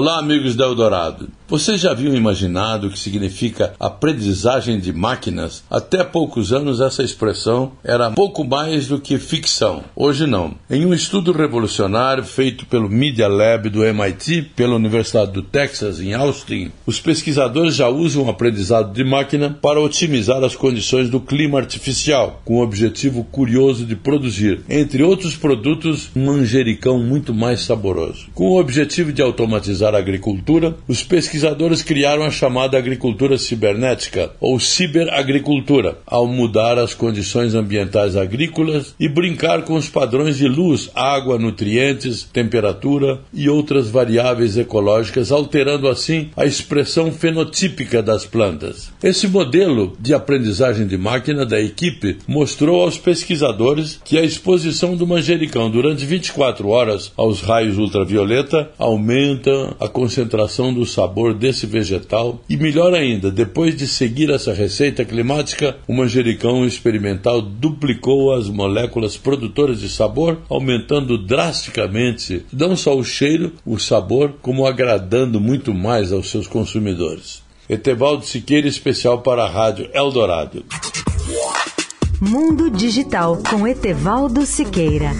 Olá, amigos da Eldorado. Você já viu imaginado o que significa aprendizagem de máquinas? Até poucos anos essa expressão era pouco mais do que ficção. Hoje não. Em um estudo revolucionário feito pelo Media Lab do MIT, pela Universidade do Texas em Austin, os pesquisadores já usam o aprendizado de máquina para otimizar as condições do clima artificial, com o objetivo curioso de produzir, entre outros produtos, um manjericão muito mais saboroso. Com o objetivo de automatizar a agricultura, os pesquisadores pesquisadores criaram a chamada agricultura cibernética, ou ciberagricultura, ao mudar as condições ambientais agrícolas e brincar com os padrões de luz, água, nutrientes, temperatura e outras variáveis ecológicas, alterando assim a expressão fenotípica das plantas. Esse modelo de aprendizagem de máquina da equipe mostrou aos pesquisadores que a exposição do manjericão durante 24 horas aos raios ultravioleta aumenta a concentração do sabor desse vegetal e, melhor ainda, depois de seguir essa receita climática, o manjericão experimental duplicou as moléculas produtoras de sabor, aumentando drasticamente não só o cheiro, o sabor, como agradando muito mais aos seus consumidores. Etevaldo Siqueira, especial para a Rádio Eldorado. Mundo Digital com Etevaldo Siqueira.